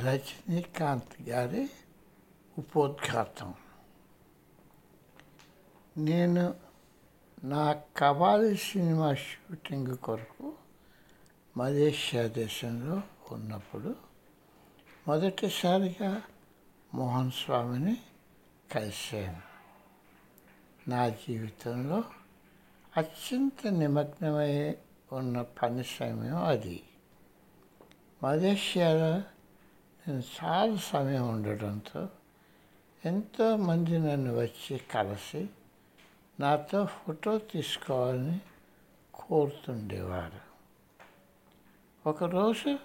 రజనీకాంత్ గారి ఉపోద్ఘాతం నేను నా కబాలి సినిమా షూటింగ్ కొరకు మలేషియా దేశంలో ఉన్నప్పుడు మొదటిసారిగా మోహన్ స్వామిని కలిశాను నా జీవితంలో అత్యంత నిమగ్నమై ఉన్న పని సమయం అది మలేషియాలో చాలా సమయం ఉండడంతో ఎంతోమంది నన్ను వచ్చి కలిసి నాతో ఫోటో తీసుకోవాలని కోరుతుండేవారు. ఒకరోజు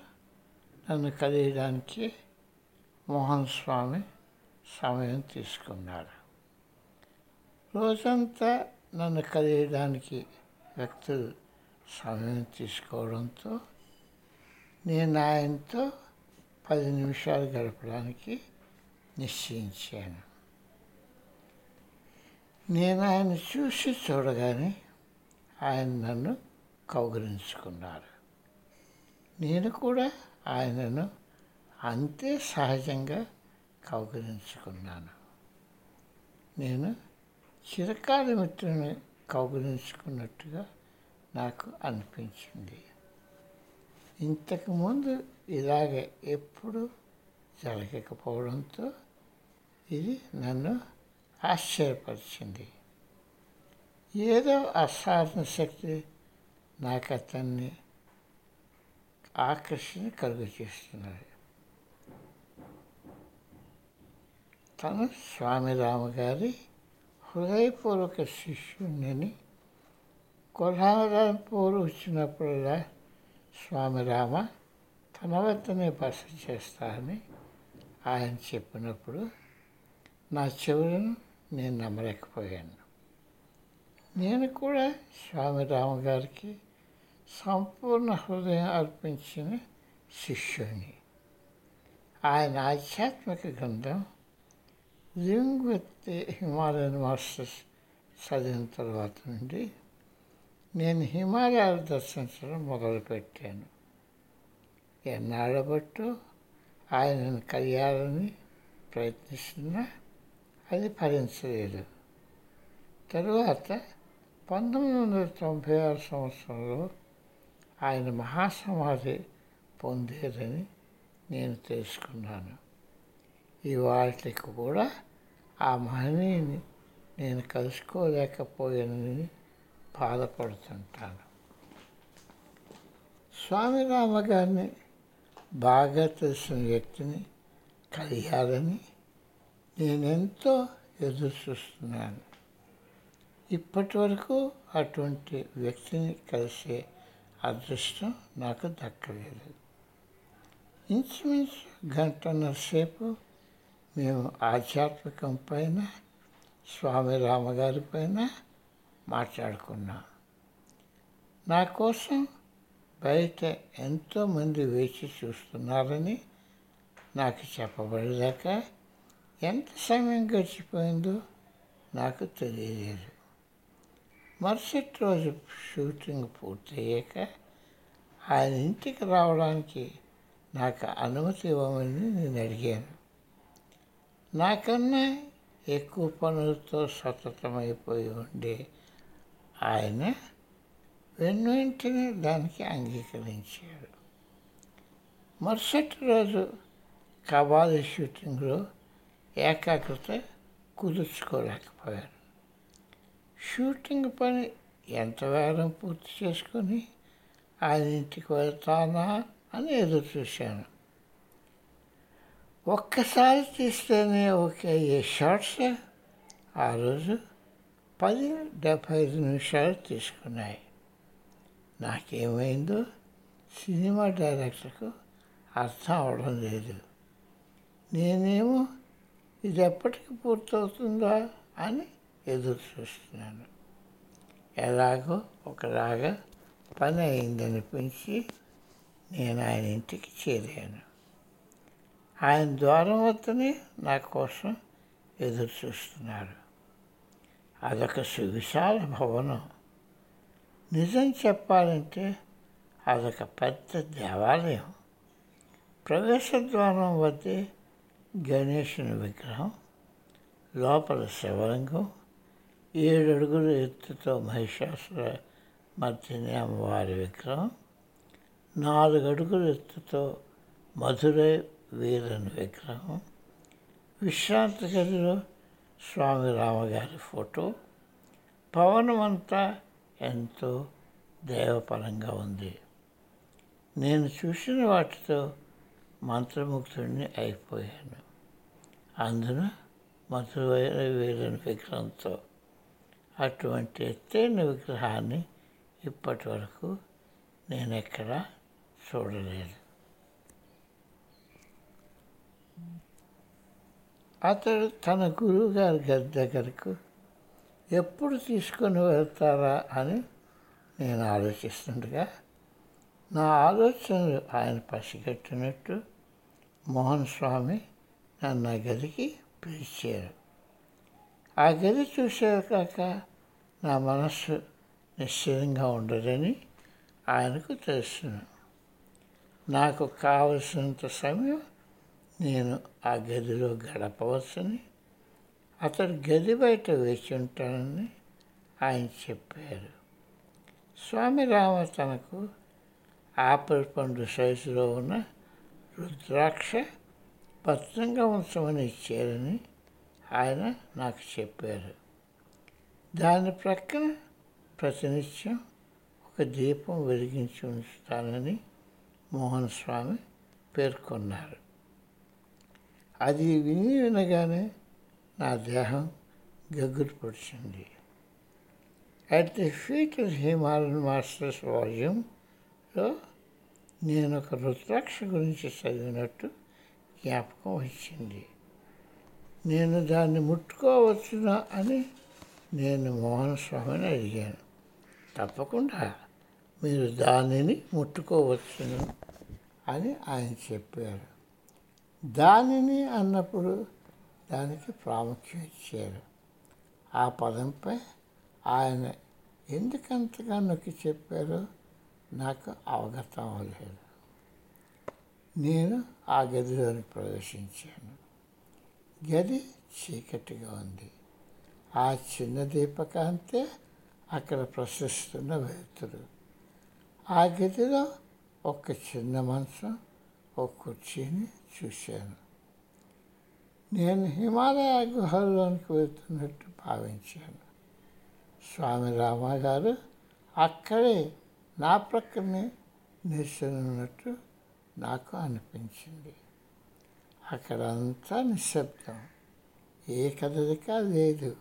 నన్ను కలియడానికి మోహన్ స్వామి సమయం తీసుకున్నాడు రోజంతా నన్ను కలియడానికి వ్యక్తులు సమయం తీసుకోవడంతో నేను ఆయనతో పది నిమిషాలు గడపడానికి నిశ్చయించాను. నేను ఆయన చూసి చూడగానే ఆయన నన్ను కౌగిలించుకున్నారు. నేను కూడా ఆయనను అంతే సహజంగా కౌగిలించుకున్నాను. నేను చిరకాల మిత్రుని కౌగిలించుకున్నట్టుగా నాకు అనిపించింది. ఇంతకుముందు ఇలాగే ఎప్పుడు జరగకపోవడంతో ఇది నన్ను ఆశ్చర్యపరిచింది. ఏదో అసాధారణ శక్తి నాకు అతన్ని ఆకర్షణ కలుగు చేస్తున్నది తను స్వామి రామగారి హృదయపూర్వక శిష్యుడిని కొల్హారాంపూర్ వచ్చినప్పుడల్లా స్వామి రామ తన వద్దనే బస చేస్తానని ఆయన చెప్పినప్పుడు నా చెవులను నేను నమ్మలేకపోయాను. నేను కూడా స్వామి రామగారికి సంపూర్ణ హృదయం అర్పించిన శిష్యుని. ఆయన ఆధ్యాత్మిక గ్రంథం లింగ్ విత్ హిమాలయన్ మాస్టర్స్ చదివిన తర్వాత నుండి నేను హిమాలయాలు దర్శించడం మొదలుపెట్టాను. ఎన్నాళ్ళబట్టు ఆయనను కలియాలని ప్రయత్నిస్తున్నా అది ఫలించలేదు. తరువాత పంతొమ్మిది వందల తొంభై ఆరు సంవత్సరంలో ఆయన మహాసమాధి పొందేదని నేను తెలుసుకున్నాను. ఇవాటికి కూడా ఆ మహనీయుని నేను కలుసుకోలేకపోయానని బాధపడుతుంటాను. స్వామి రామగారిని బాగా తెలిసిన వ్యక్తిని కలిగారని నేనెంతో ఎదురు చూస్తున్నాను ఇప్పటి వరకు అటువంటి వ్యక్తిని కలిసే అదృష్టం నాకు దక్కలేదు. ఇంచుమించు గంటన్నర సేపు మేము ఆధ్యాత్మికం పైన స్వామి రామగారి పైన మాట్లాడుకున్నాం. నా కోసం బయట ఎంతోమంది వేచి చూస్తున్నారని నాకు చెప్పబడలేక ఎంత సమయం గడిచిపోయిందో నాకు తెలియలేదు. మరుసటి రోజు షూటింగ్ పూర్తయ్యాక ఆయన ఇంటికి రావడానికి నాకు అనుమతి ఇవ్వమని నేను అడిగాను. నాకన్నా ఎక్కువ పనులతో సతతమైపోయి ఉండే ఆయన వెను వెంటనే దానికి అంగీకరించాడు మరుసటి రోజు కబాలి షూటింగ్లో ఏకాగ్రత కుదుర్చుకోలేకపోయాను షూటింగ్ పని ఎంతవేగం పూర్తి చేసుకొని ఆయన ఇంటికి వెళ్తానా అని ఎదురు చూశాను ఒక్కసారి తీస్తేనే ఓకే అయ్యే షార్ట్స్ ఆ రోజు పది డెబ్భై ఐదు నిమిషాలు తీసుకున్నాయి. నాకేమైందో సినిమా డైరెక్టర్కు అర్థం అవడం లేదు. నేనేమో ఇది ఎప్పటికి పూర్తవుతుందా అని ఎదురు చూస్తున్నాను. ఎలాగో ఒకలాగా పని అయిందనిపించి నేను ఆయన ఇంటికి చేరాను. ఆయన ద్వారం వద్దనే నా కోసం ఎదురు చూస్తున్నారు. అదొక సువిశాల భవనం. నిజం చెప్పాలంటే అదొక పెద్ద దేవాలయం. ప్రవేశద్వారం వద్ద గణేశుని విగ్రహం లోపల శివలింగం ఏడు అడుగుల ఎత్తుతో మహిషాసుర మర్దిని అమ్మవారి విగ్రహం నాలుగు అడుగుల ఎత్తుతో మధురై వీరుని విగ్రహం విశ్రాంతి గదిలో స్వామి రామగారి ఫోటో భవనం అంతా ఎంతో దేవపరంగా ఉంది. నేను చూసిన వాటితో మంత్రముగ్ధుడిని అయిపోయాను. అందున మధురైన వీరని విగ్రహంతో అటువంటి ఎత్తైన విగ్రహాన్ని ఇప్పటి వరకు నేను ఎక్కడా చూడలేదు. అతడు తన గురువు గారి దగ్గరకు ఎప్పుడు తీసుకొని వెళ్తారా అని నేను ఆలోచిస్తుండగా నా ఆలోచనలు ఆయన పసిగట్టినట్టు మోహన్ స్వామి నన్ను ఆ గదికి పిలిచారు. ఆ గది చూసాక నా మనస్సు నిశ్చయంగా ఉండదని ఆయనకు తెలుసును. నాకు కావలసినంత సమయం నేను ఆ గదిలో గడపవచ్చని అతడు గది బయట వేచి ఉంటానని ఆయన చెప్పారు. స్వామి రామ తనకు ఆపిల్ పండు సైజులో ఉన్న రుద్రాక్ష భద్రంగా ఉంచమని ఇచ్చారని ఆయన నాకు చెప్పారు. దాని ప్రక్కన ప్రతినిత్యం ఒక దీపం వెలిగించి ఉంచుతానని మోహన్ స్వామి పేర్కొన్నారు. అది విని వినగానే నా దేహం గగ్గురు పొడిచింది. At the feet of Himalayan masters వాల్యూమ్లో నేను ఒక రుద్రాక్ష గురించి చదివినట్టు జ్ఞాపకం వచ్చింది. నేను దాన్ని ముట్టుకోవచ్చునా అని నేను మోహన స్వామిని అడిగాను. తప్పకుండా మీరు దానిని ముట్టుకోవచ్చును అని ఆయన చెప్పారు. దానిని అన్నప్పుడు దానికి ప్రాముఖ్యం ఇచ్చారు. ఆ పదంపై ఆయన ఎందుకంతగా నొక్కి చెప్పారో నాకు అవగతం అవ్వలేదు నేను ఆ గదిలోని ప్రవేశించాను. గది చీకటిగా ఉంది. ఆ చిన్న దీపకాంతే అక్కడ ప్రశ్నిస్తున్న వెలుతురు. ఆ గదిలో ఒక చిన్న మంచం ఒక కుర్చీని చూశాను. నేను హిమాలయ గుహల్లోనికి వెళ్తున్నట్టు భావించాను. స్వామి రామ గారు అక్కడే నా ప్రక్కనే నిల్చున్నట్టు నాకు అనిపించింది. అక్కడంతా నిశ్శబ్దం. ఏ కదలిక లేదు.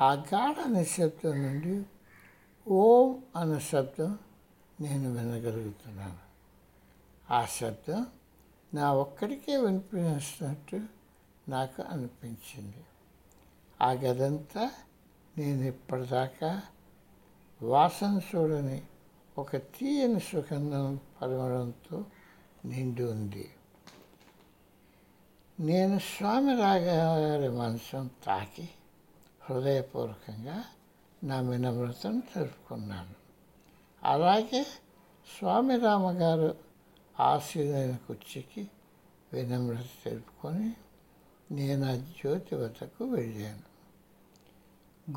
ఆ గాఢ నిశ్శబ్దం నుండి ఓం అన్న శబ్దం నేను వినగలుగుతున్నాను. ఆ శబ్దం నా ఒక్కడికే వినిపిస్తున్నట్టు నాకు అనిపించింది. ఆ గదంతా నేను ఇప్పటిదాకా వాసన చూడని ఒక తీయని సుగంధం పరిమళంతో నిండి ఉంది. నేను స్వామి రాగారి మనసం తాకి హృదయపూర్వకంగా నా వినమ్రతను తెలుపుకున్నాను అలాగే స్వామి రామగారు ఆశీర్వైన కుర్చీకి వినమ్రత తెలుపుకొని నేను ఆ జ్యోతి వద్దకు వెళ్ళాను.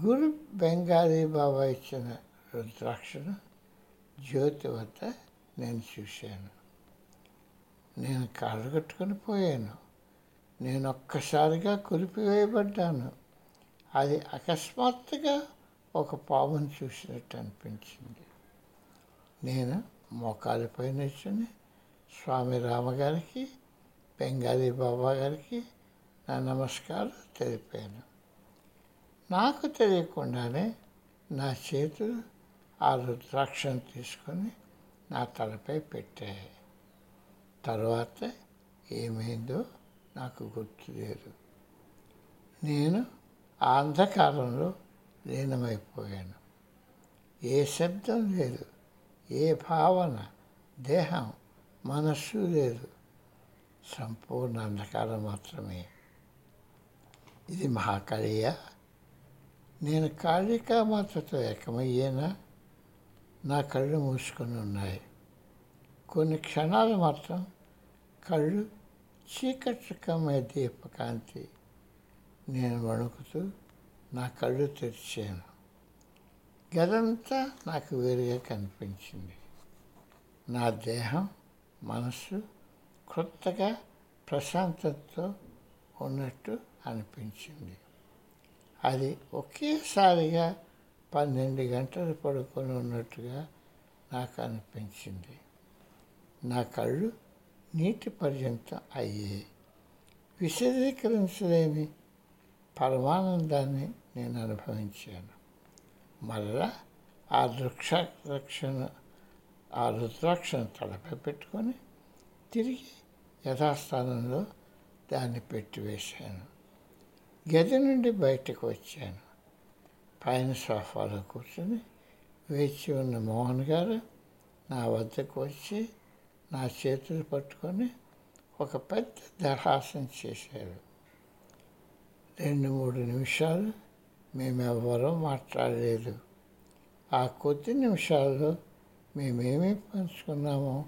గురు బెంగాలీ బాబా ఇచ్చిన రుద్రాక్షను జ్యోతి వద్ద నేను చూశాను. నేను కాళ్ళు కట్టుకొని పోయాను. నేను ఒక్కసారిగా కురిపివేయబడ్డాను. అది అకస్మాత్తుగా ఒక పామును చూసినట్టు అనిపించింది. నేను మోకాలిపై నిల్చుని స్వామి రామగారికి బెంగాలీ బాబా గారికి నా నమస్కారం తెలిపాను. నాకు తెలియకుండానే నా చేతులు ఆ రుద్రాక్షను తీసుకొని నా తలపై పెట్టాయి. తర్వాత ఏమైందో నాకు గుర్తులేదు నేను ఆ అంధకారంలో లీనమైపోయాను. ఏ శబ్దం లేదు ఏ భావన దేహం మనస్సు లేదు. సంపూర్ణ అంధకారం మాత్రమే. ఇది మహాకాళియ నేను కాళికామాతతో ఏకమయ్యేనా. నా కళ్ళు మూసుకొని ఉన్నాయి. కొన్ని క్షణాలు మాత్రం కళ్ళు చీకటికమ్మే దీపకాంతి. నేను వణుకుతూ నా కళ్ళు తెరిచాను. గదంతా నాకు వేరుగా కనిపించింది. నా దేహం మనసు క్రొత్తగా ప్రశాంతతతో ఉన్నట్టు అనిపించింది. అది ఒకేసారిగా పన్నెండు గంటలు పడుకొని ఉన్నట్టుగా నాకు అనిపించింది. నా కళ్ళు నీటి పర్యంతం అయ్యాయి. విశదీకరించలేని పరమానందాన్ని నేను అనుభవించాను. మరలా ఆ వృక్షరక్షణ ఆ రుద్రాక్షను తలపై పెట్టుకొని తిరిగి యథాస్థానంలో దాన్ని పెట్టివేశాను. గది నుండి బయటకు వచ్చాను. పైన సోఫాలో కూర్చొని వేచి ఉన్న మోహన్ గారు నా వద్దకు వచ్చి నా చేతులు పట్టుకొని ఒక పెద్ద దరహాసం చేశారు. రెండు మూడు నిమిషాలు మేమెవ్వరూ మాట్లాడలేదు. ఆ కొద్ది నిమిషాల్లో మేమేమి పంచుకున్నామో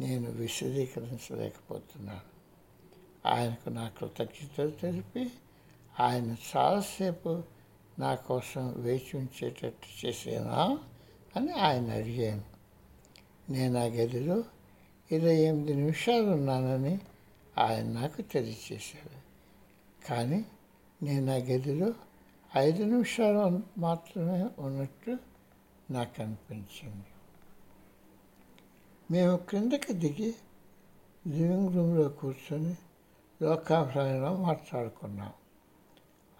నేను విశదీకరించలేకపోతున్నాను. ఆయనకు నా కృతజ్ఞతలు తెలిపి ఆయన చాలాసేపు నా కోసం వేచి ఉంచేటట్టు చేసేనా అని ఆయన అడిగాను నేను ఆ గదిలో ఇరవై ఎనిమిది నిమిషాలు ఉన్నానని ఆయన నాకు తెలియచేశారు కానీ నేను ఆ గదిలో ఐదు నిమిషాలు మాత్రమే ఉన్నట్టు నాకు అనిపించింది మేము క్రిందకి దిగి లివింగ్ రూమ్లో కూర్చొని లోకాభిప్రాయంలో మాట్లాడుకున్నాం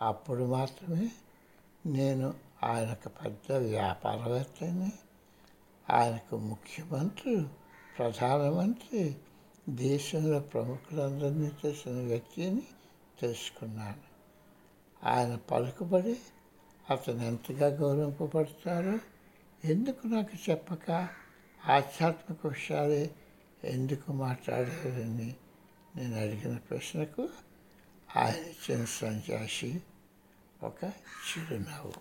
అప్పుడు మాత్రమే నేను ఆయనకు పెద్ద వ్యాపారవేత్తని ఆయనకు ముఖ్యమంత్రి ప్రధానమంత్రి దేశంలో ప్రముఖులందరినీ తెలిసిన వ్యక్తిని తెలుసుకున్నాను. ఆయన పలుకుబడి అతను ఎంతగా గౌరవింపబడతారో ఎందుకు నాకు చెప్పక ఆధ్యాత్మిక విషయాలే ఎందుకు మాట్లాడారని నేను అడిగిన ప్రశ్నకు ఆయన ఇచ్చిన సంజాషి ఒక చిరునవ్వు